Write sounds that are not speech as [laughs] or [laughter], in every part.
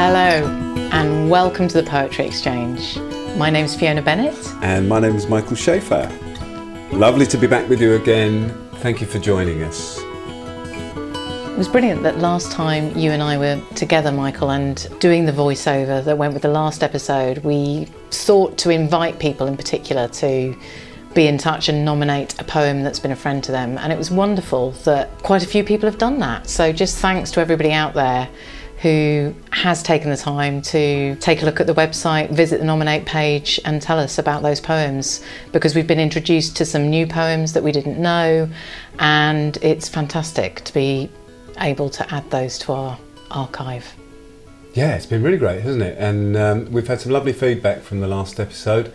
Hello, and welcome to the Poetry Exchange. My name's Fiona Bennett. And my name is Michael Schaefer. Lovely to be back with you again. Thank you for joining us. It was brilliant that last time you and I were together, Michael, and doing the voiceover that went with the last episode, we sought to invite people in particular to be in touch and nominate a poem that's been a friend to them. And it was wonderful that quite a few people have done that. So just thanks to everybody out there who has taken the time to take a look at the website, visit the nominate page, and tell us about those poems because we've been introduced to some new poems that we didn't know, and it's fantastic to be able to add those to our archive. Yeah, it's been really great, hasn't it? And um, we've had some lovely feedback from the last episode.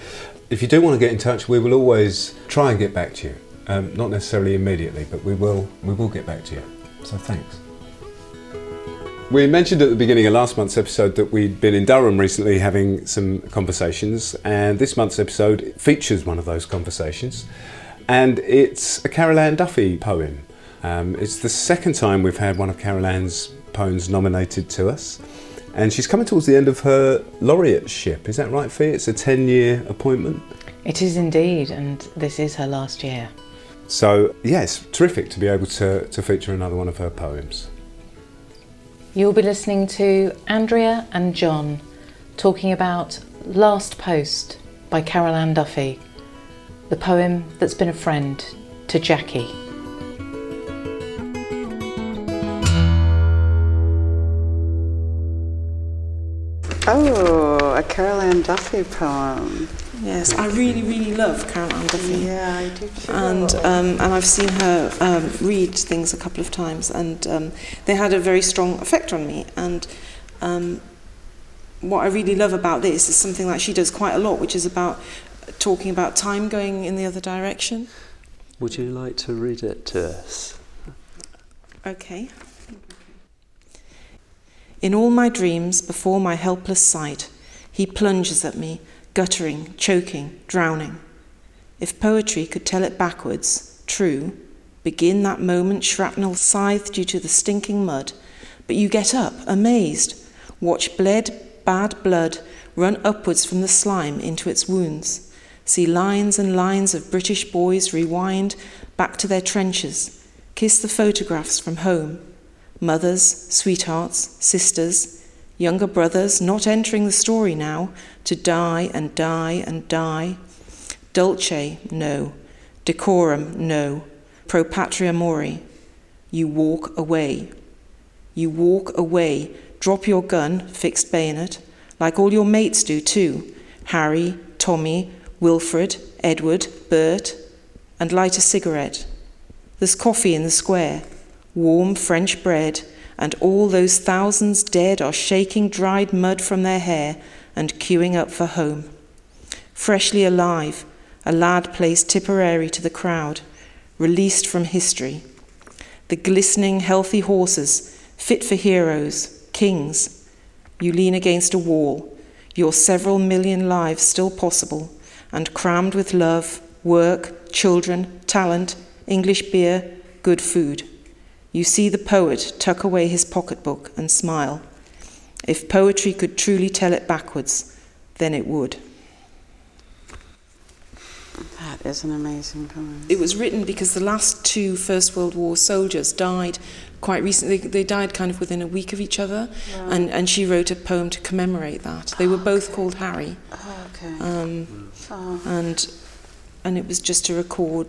If you do want to get in touch, we will always try and get back to you. Um, not necessarily immediately, but we will. We will get back to you. So thanks. We mentioned at the beginning of last month's episode that we'd been in Durham recently having some conversations, and this month's episode features one of those conversations. And it's a Carol Ann Duffy poem. Um, it's the second time we've had one of Carol Ann's poems nominated to us. And she's coming towards the end of her laureateship. Is that right, Fee? It's a 10 year appointment? It is indeed, and this is her last year. So, yes, terrific to be able to, to feature another one of her poems. You'll be listening to Andrea and John talking about Last Post by Carol Ann Duffy, the poem that's been a friend to Jackie. Oh, a Carol Ann Duffy poem. Yes, I really, really love Carol Ann Duffy. Yeah, I do too. And um, and I've seen her um, read things a couple of times, and um, they had a very strong effect on me. And um, what I really love about this is something that she does quite a lot, which is about talking about time going in the other direction. Would you like to read it to us? Okay. In all my dreams, before my helpless sight, he plunges at me, guttering, choking, drowning. If poetry could tell it backwards, true, begin that moment shrapnel scythed you to the stinking mud, but you get up, amazed, watch bled, bad blood run upwards from the slime into its wounds, see lines and lines of British boys rewind back to their trenches, kiss the photographs from home, mothers, sweethearts, sisters, younger brothers not entering the story now, to die and die and die. Dulce, no. Decorum, no. Pro patria mori. You walk away. You walk away. Drop your gun, fixed bayonet, like all your mates do too Harry, Tommy, Wilfred, Edward, Bert, and light a cigarette. There's coffee in the square warm French bread, and all those thousands dead are shaking dried mud from their hair and queuing up for home. Freshly alive, a lad plays Tipperary to the crowd, released from history. The glistening, healthy horses, fit for heroes, kings. You lean against a wall, your several million lives still possible, and crammed with love, work, children, talent, English beer, good food. You see the poet tuck away his pocketbook and smile. If poetry could truly tell it backwards, then it would. That is an amazing poem. It was written because the last two First World War soldiers died quite recently. They died kind of within a week of each other, and, and she wrote a poem to commemorate that. They were both called Harry. Oh, okay. Um, oh. and and it was just to record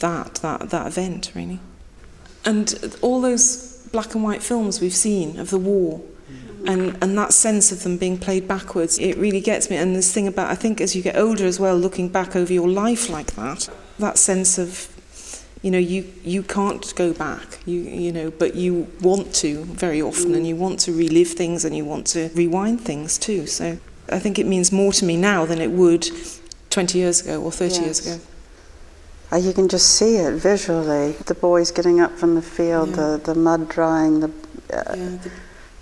that that that event really and all those black and white films we've seen of the war and and that sense of them being played backwards it really gets me. And this thing about I think as you get older as well looking back over your life like that that sense of you know you you can't go back. You you know but you want to very often and you want to relive things and you want to rewind things too. So I think it means more to me now than it would 20 years ago or 30 years ago Uh, you can just see it visually. The boys getting up from the field, Yeah. the, the mud drying, the uh, yeah, the,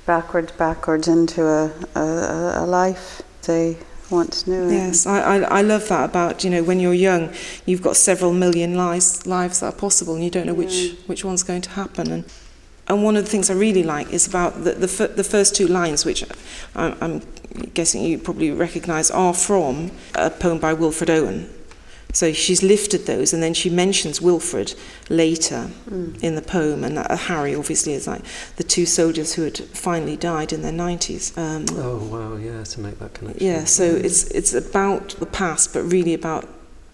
backwards, backwards into a, a, a- life they once knew. Yes, I, I, I love that about, you know, when you're young, you've got several million lives, lives that are possible and you don't know which, which one's going to happen. And And one of the things I really like is about the, the, the first two lines, which I'm, I'm guessing you probably recognise, are from a poem by Wilfred Owen. So she's lifted those, and then she mentions Wilfred later mm. in the poem, and uh, Harry obviously is like the two soldiers who had finally died in their 90s. Um, oh wow, yeah, to make that connection. Yeah, so it's it's about the past, but really about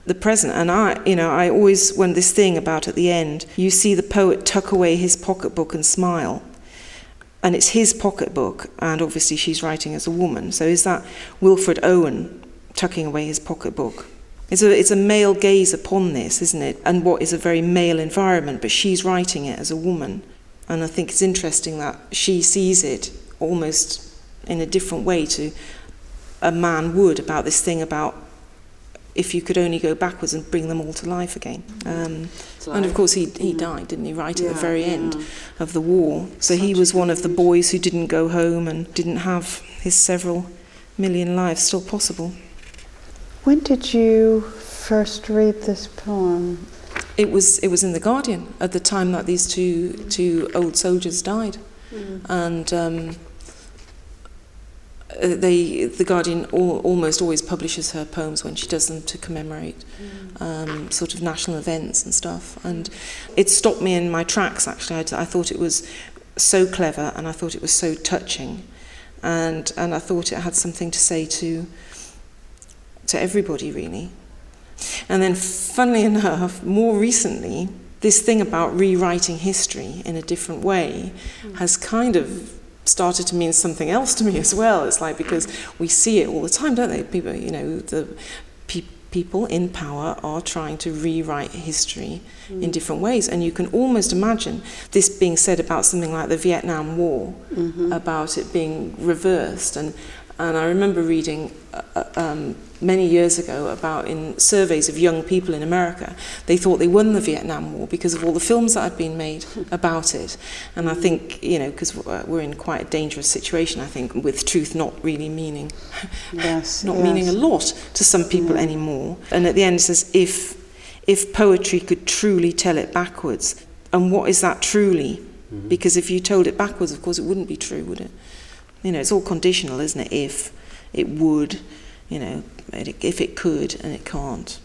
the present. And I, you know, I always when this thing about at the end, you see the poet tuck away his pocketbook and smile. And it's his pocketbook, and obviously she's writing as a woman. So is that Wilfred Owen tucking away his pocketbook? It's a, it's a male gaze upon this, isn't it? And what is a very male environment, but she's writing it as a woman. And I think it's interesting that she sees it almost in a different way to a man would about this thing about if you could only go backwards and bring them all to life again. Um, and of course, he, he died, didn't he, right yeah, at the very yeah. end of the war. So Such he was one of the boys who didn't go home and didn't have his several million lives still possible. When did you first read this poem? It was it was in the Guardian at the time that these two two old soldiers died, mm. and um, uh, they the Guardian almost always publishes her poems when she does them to commemorate mm. um, sort of national events and stuff. And it stopped me in my tracks. Actually, I, I thought it was so clever, and I thought it was so touching, and and I thought it had something to say to to everybody, really. And then, funnily enough, more recently, this thing about rewriting history in a different way mm. has kind of started to mean something else to me as well. It's like because we see it all the time, don't they? People, you know, the pe- people in power are trying to rewrite history mm. in different ways, and you can almost imagine this being said about something like the Vietnam War, mm-hmm. about it being reversed. And and I remember reading. Uh, uh um, many years ago about in surveys of young people in America, they thought they won the Vietnam War because of all the films that had been made about it. And I think, you know, because we're in quite a dangerous situation, I think, with truth not really meaning, [laughs] yes, not yes. meaning a lot to some people yeah. anymore. And at the end it says, if, if poetry could truly tell it backwards, and what is that truly? Mm-hmm. Because if you told it backwards, of course, it wouldn't be true, would it? You know, it's all conditional, isn't it? If it would, you know, if it could and it can't.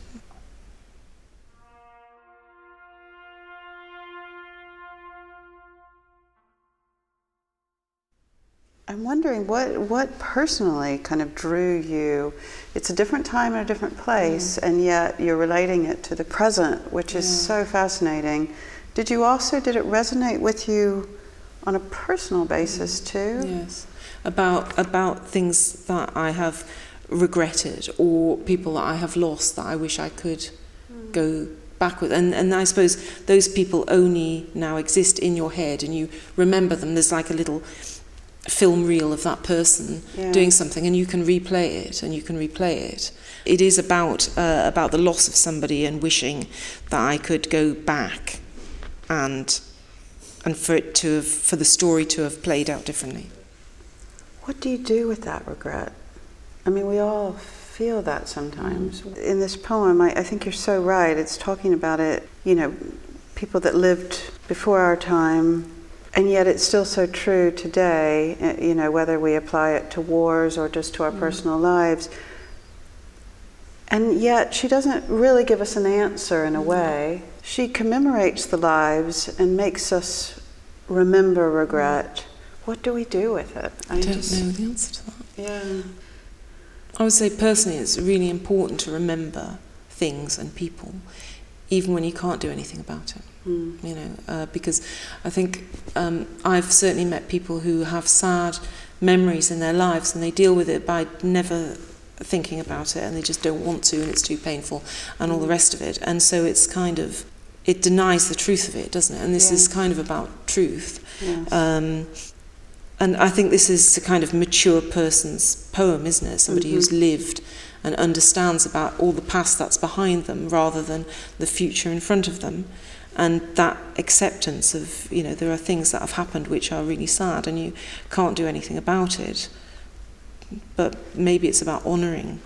I'm wondering what what personally kind of drew you. It's a different time and a different place, mm. and yet you're relating it to the present, which is yeah. so fascinating. Did you also did it resonate with you on a personal basis mm. too? Yes, about about things that I have regretted or people that I have lost that I wish I could mm. go back with. And, and I suppose those people only now exist in your head and you remember them. There's like a little film reel of that person yeah. doing something and you can replay it and you can replay it. It is about, uh, about the loss of somebody and wishing that I could go back and, and for, it to have, for the story to have played out differently. What do you do with that regret? I mean, we all feel that sometimes. Mm. In this poem, I, I think you're so right. It's talking about it, you know, people that lived before our time, and yet it's still so true today, eh, you know, whether we apply it to wars or just to our mm. personal lives. And yet, she doesn't really give us an answer in a mm-hmm. way. She commemorates the lives and makes us remember regret. What do we do with it? I, don't just, know the answer to that. Yeah. I would say personally, it's really important to remember things and people, even when you can't do anything about it. Mm. You know, uh, because I think um, I've certainly met people who have sad memories in their lives and they deal with it by never thinking about it and they just don't want to and it's too painful and all the rest of it. And so it's kind of it denies the truth of it, doesn't it? And this yeah. is kind of about truth. Yes. Um, and I think this is a kind of mature person's poem, isn't it? Somebody mm-hmm. who's lived and understands about all the past that's behind them rather than the future in front of them. And that acceptance of, you know, there are things that have happened which are really sad and you can't do anything about it. But maybe it's about honouring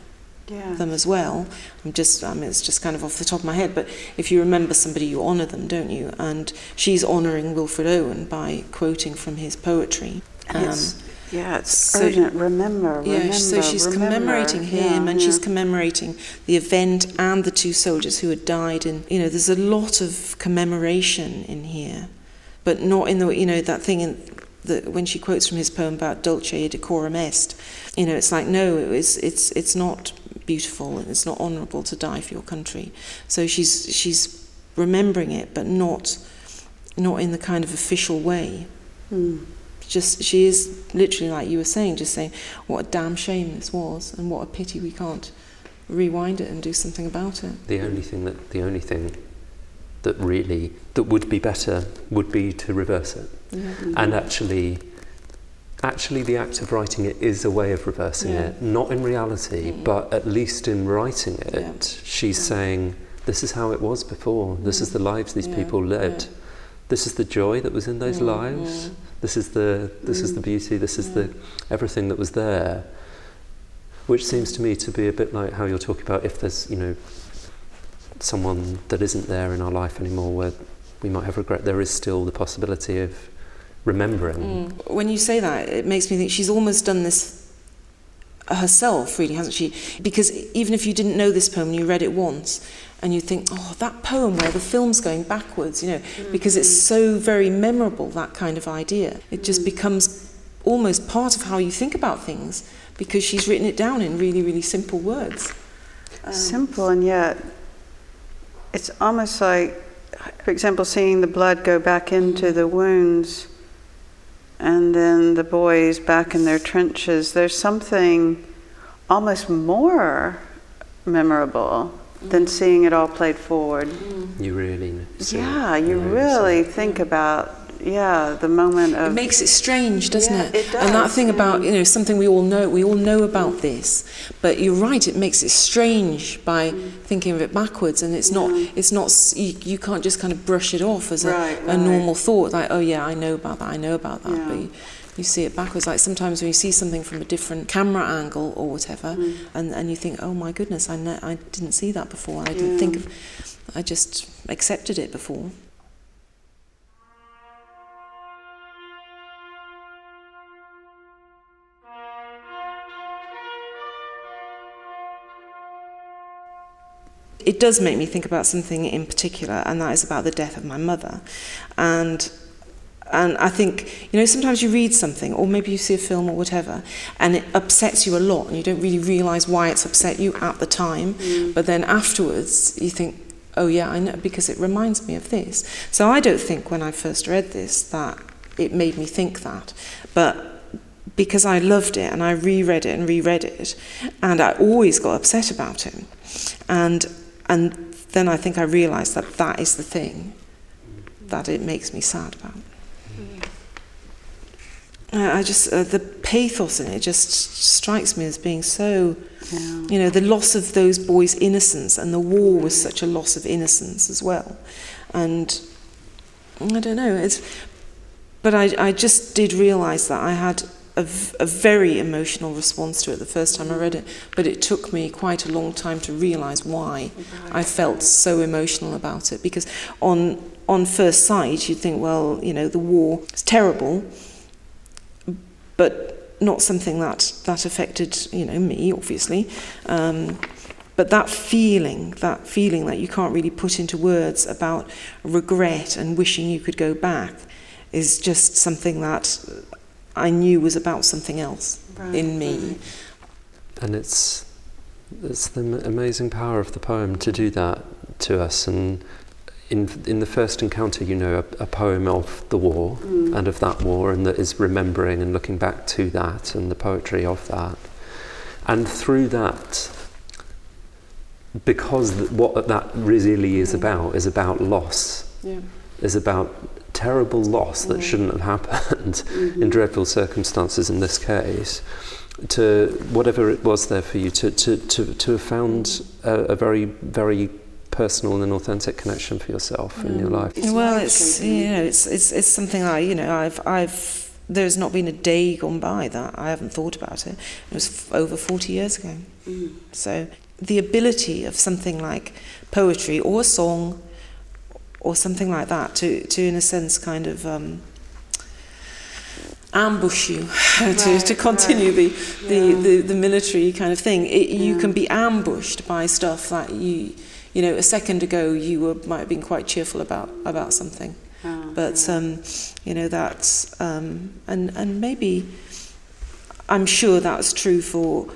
Yeah. them as well. I'm just, I mean, it's just kind of off the top of my head, but if you remember somebody, you honour them, don't you? And she's honouring Wilfred Owen by quoting from his poetry. And Um, it's, yeah, it's so- urgent. Remember, yeah, remember. so she's remember. commemorating him Yeah, and she's commemorating the event and the two soldiers who had died. And, you know, there's a lot of commemoration in here, but not in the, you know, that thing in the, when she quotes from his poem about dulce et decorum est, you know, it's like, no, it was, it's, it's not beautiful and it's not honourable to die for your country. So she's, she's remembering it, but not, not in the kind of official way Hmm. Just she is literally like you were saying just saying what a damn shame this was and what a pity we can't rewind it and do something about it The only thing that the only thing that really that would be better would be to reverse it. yeah. And actually actually the act of writing it is a way of reversing Yeah. it. Not in reality, Mm. but at least in writing it, Yeah. she's Yeah. saying this is how it was before. This is the lives these Yeah, people lived. yeah. This is the joy that was in those Mm, lives. mm. This is the this is Mm. the beauty. This is Yeah. the everything that was there. Which seems to me to be a bit like how you're talking about if there's you know someone that isn't there in our life anymore where we might have regret. There is still the possibility of remembering. Mm. When you say that, it makes me think she's almost done this herself, really, hasn't she? Because even if you didn't know this poem, and you read it once, and you think, oh, that poem where the film's going backwards, you know, mm-hmm. because it's so very memorable, that kind of idea. It just mm-hmm. becomes almost part of how you think about things because she's written it down in really, really simple words. Um, Simple and yet it's almost like, for example, seeing the blood go back into mm. the wounds and then the boys back in their trenches. There's something almost more memorable than seeing it all played forward. You really know. see it, Yeah, you know, really so- think about, yeah, the moment of It of. makes it strange, doesn't Yeah, it? it And that thing about, you know, something we all know, we all know about this, but you're right, it makes it strange by thinking of it backwards and it's not, it's not, you, you can't just kind of brush it off as a, a right. normal thought, like, oh yeah, I know about that, I know about that, Yeah. but you, you see it backwards. Like sometimes when you see something from a different camera angle or whatever, Mm. and, and you think, oh my goodness, I, ne- I didn't see that before, I didn't think of, I just accepted it before. it does make me think about something in particular, and that is about the death of my mother. And and I think, you know, sometimes you read something, or maybe you see a film or whatever, and it upsets you a lot, and you don't really realise why it's upset you at the time. Mm. But then afterwards, you think, oh yeah, I know, because it reminds me of this. So I don't think when I first read this that it made me think that. But because I loved it and I reread it and reread it, and I always got upset about it. And and then I think I realised that that is the thing that it makes me sad about. I I just uh, the pathos in it just strikes me as being so, Yeah. you know, the loss of those boys' innocence, and the war was such a loss of innocence as well, and I don't know. It's, but I I just did realise that I had a, a, very emotional response to it the first time I read it, but it took me quite a long time to realise why I felt so emotional about it. Because on on first sight, you'd think, well, you know, the war is terrible, but not something that that affected, you know, me obviously. Um, but that feeling, that feeling that you can't really put into words about regret and wishing you could go back, is just something that I knew was about something else Right, in me. And it's it's the amazing power of the poem to do that to us. And in in the first encounter, you know, a, a poem of the war Mm. and of that war, and that is remembering and looking back to that and the poetry of that. And through that, because th- what that really is about is about loss, Yeah. is about terrible loss that Mm. shouldn't have happened Mhm. [laughs] in dreadful circumstances in this case, to whatever it was there for you, to, to, to, to have found a, a very, very personal and an authentic connection for yourself in your Mm. life. It's well, it's you know, it's it's it's something I you know I've I've there's not been a day gone by that I haven't thought about it. It was f- over 40 years ago. Mm. So the ability of something like poetry or a song or something like that to, to in a sense, kind of um, ambush you [laughs] to, Right, to continue the, the, Yeah. the, the military kind of thing. It, You can be ambushed by stuff that you, you know, a second ago you were, might have been quite cheerful about, about something. Oh, But, yeah. um, you know, that's, um, and, and maybe, I'm sure that's true for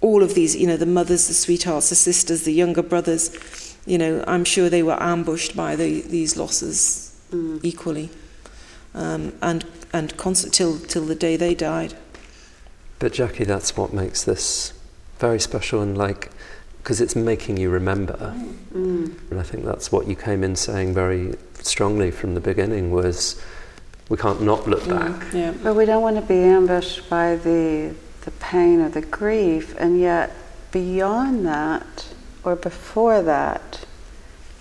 all of these, you know, the mothers, the sweethearts, the sisters, the younger brothers, you know, I'm sure they were ambushed by the, these losses Mm. equally. Um, and and constant till till the day they died. But Jackie, that's what makes this very special and like, because it's making you remember. Mm. And I think that's what you came in saying very strongly from the beginning was we can't not look back. Yeah. But we don't want to be ambushed by the the pain or the grief, and yet beyond that or before that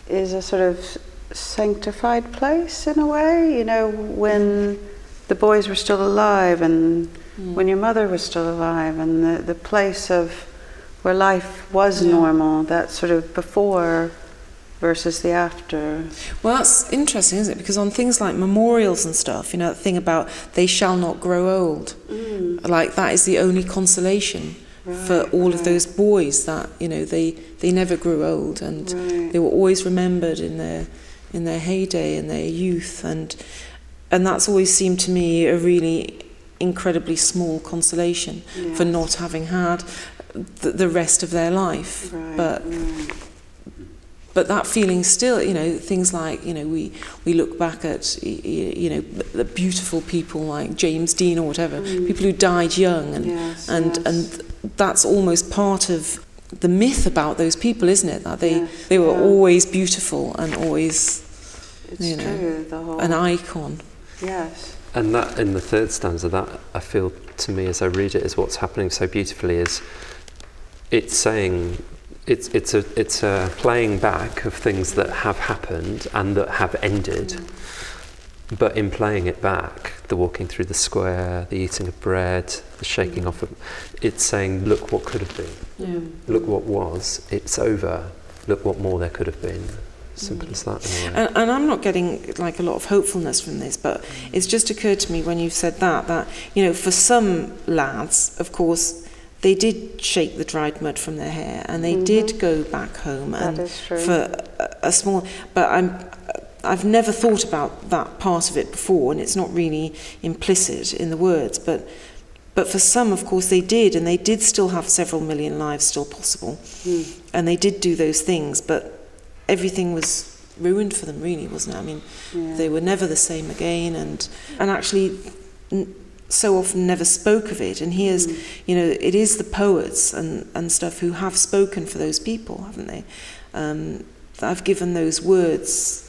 is a sort of sanctified place in a way. You know, when the boys were still alive, and Mm. when your mother was still alive, and the the place of where life was Yeah. normal. That sort of before versus the after. Well, that's interesting, isn't it? Because on things like memorials and stuff, you know, that thing about they shall not grow old, mm. like that is the only consolation for Right, all of those boys that you know they they never grew old and Right. they were always remembered in their in their heyday and their youth and and that's always seemed to me a really incredibly small consolation for not having had the, the rest of their life Right, but right. but that feeling still you know things like you know we we look back at you know the beautiful people like James Dean or whatever Mm. people who died young and Yes, and yes. and that's almost part of the myth about those people isn't it that they Yes, they were yeah. always beautiful and always It's you know, true, an icon yes. And that in the third stanza, that I feel to me as I read it is what's happening so beautifully is it's saying it's it's a it's a playing back of things that have happened and that have ended. But in playing it back, the walking through the square, the eating of bread, the shaking off of it's saying, look what could have been. yeah Look what was. It's over. Look what more there could have been. Simple as that in a way. And, and I'm not getting like a lot of hopefulness from this, but it's just occurred to me when you've said that that you know for some lads, of course, they did shake the dried mud from their hair and they did go back home That and is true. for a, a small. But I'm. I've never thought about that part of it before, and it's not really implicit in the words. But, but for some, of course, they did, and they did still have several million lives still possible, Hmm. and they did do those things. But everything was ruined for them, really, wasn't it? I mean, Yeah. they were never the same again, and and actually. N- so often never spoke of it and here's Hmm. you know it is the poets and and stuff who have spoken for those people haven't they um have given those words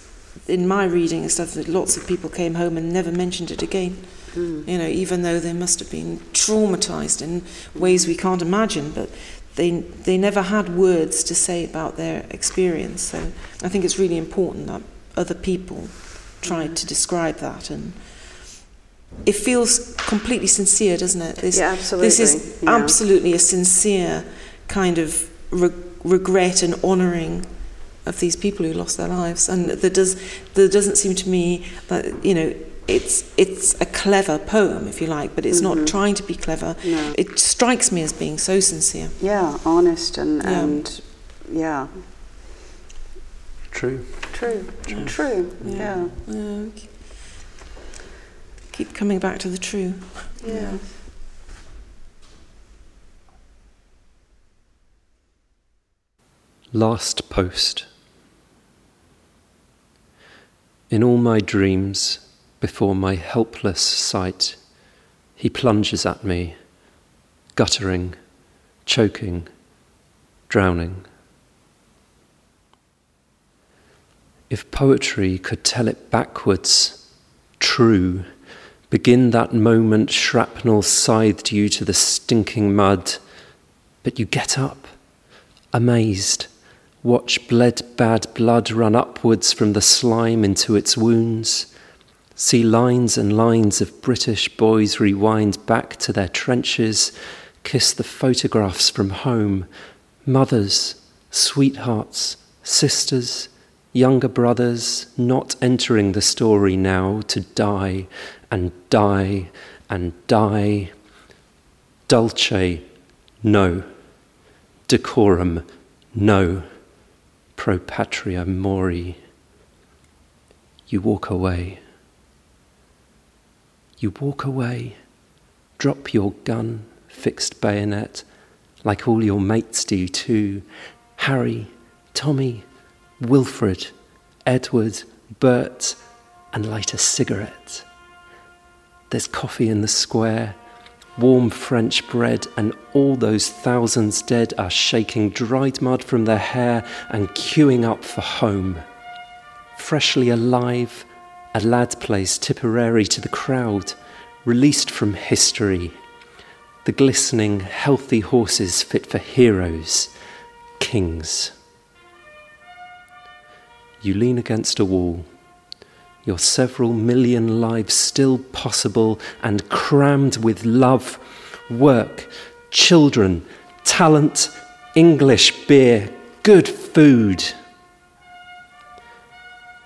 in my reading and stuff that lots of people came home and never mentioned it again Mm. you know even though they must have been traumatized in ways we can't imagine but they they never had words to say about their experience so i think it's really important that other people tried to describe that and it feels completely sincere doesn't it this Yeah, absolutely. this is yeah. absolutely a sincere kind of re- regret and honouring of these people who lost their lives. And there does there doesn't seem to me that you know it's it's a clever poem, if you like, but it's not mm-hmm. trying to be clever. No. It strikes me as being so sincere. Yeah, honest and Yeah. and yeah, True. true, Yeah. true. Yeah, Yeah, keep- keep coming back to the true. yeah. Last post. In all my dreams, before my helpless sight, he plunges at me, guttering, choking, drowning. If poetry could tell it backwards, true, begin that moment shrapnel scythed you to the stinking mud, but you get up, amazed, watch bled bad blood run upwards from the slime into its wounds, See lines and lines of British boys rewind back to their trenches, kiss the photographs from home, mothers, sweethearts, sisters, younger brothers not entering the story now to die and die and die. Dulce, no. Decorum, no. Pro patria mori. You walk away. You walk away, drop your gun, fixed bayonet, like all your mates do too. Harry, Tommy, Wilfred, Edward, Bert, and light a cigarette. There's coffee in the square, warm French bread, and all those thousands dead are shaking dried mud from their hair and queuing up for home. Freshly alive, a lad plays Tipperary to the crowd, released from history. The glistening, healthy horses fit for heroes, kings. You lean against a wall, your several million lives still possible and crammed with love, work, children, talent, English beer, good food.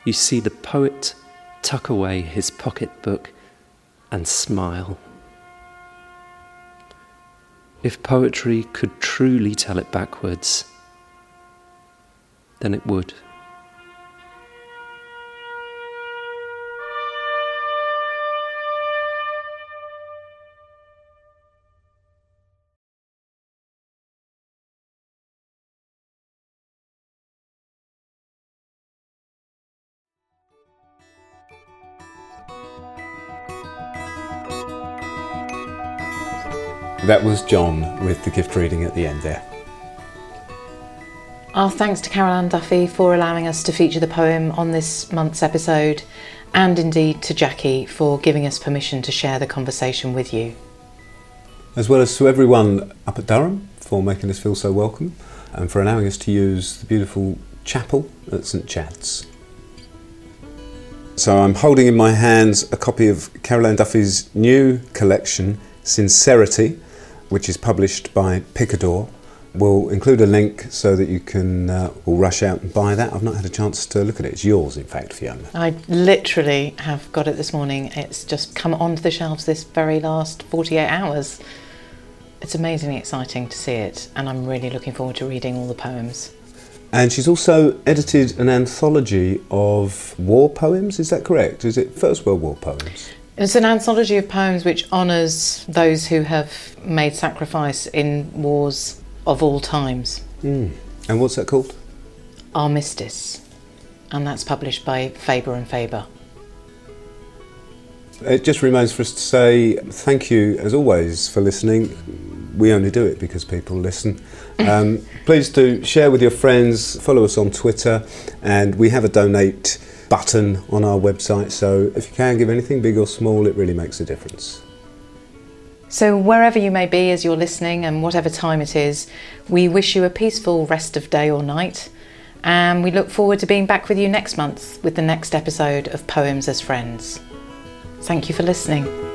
You see the poet tuck away his pocketbook and smile. If poetry could truly tell it backwards, then it would. That was John with the gift reading at the end there. Our thanks to Carol Ann Duffy for allowing us to feature the poem on this month's episode, and indeed to Jackie for giving us permission to share the conversation with you. As well as to everyone up at Durham for making us feel so welcome and for allowing us to use the beautiful chapel at St Chad's. So I'm holding in my hands a copy of Carol Ann Duffy's new collection, Sincerity, which is published by Picador. We'll include a link so that you can uh, all rush out and buy that. I've not had a chance to look at it. It's yours, in fact, Fiona. I literally have got it this morning. It's just come onto the shelves this very last 48 hours. It's amazingly exciting to see it, and I'm really looking forward to reading all the poems. And she's also edited an anthology of war poems, is that correct? Is it First World War poems? It's an anthology of poems which honours those who have made sacrifice in wars of all times. Mm. And what's that called? Armistice. And that's published by Faber and Faber. It just remains for us to say thank you, as always, for listening. We only do it because people listen. Um, please do share with your friends, follow us on Twitter, and we have a donate button on our website. So if you can give anything, big or small, it really makes a difference. So, wherever you may be as you're listening and whatever time it is, we wish you a peaceful rest of day or night. And we look forward to being back with you next month with the next episode of Poems as Friends. Thank you for listening.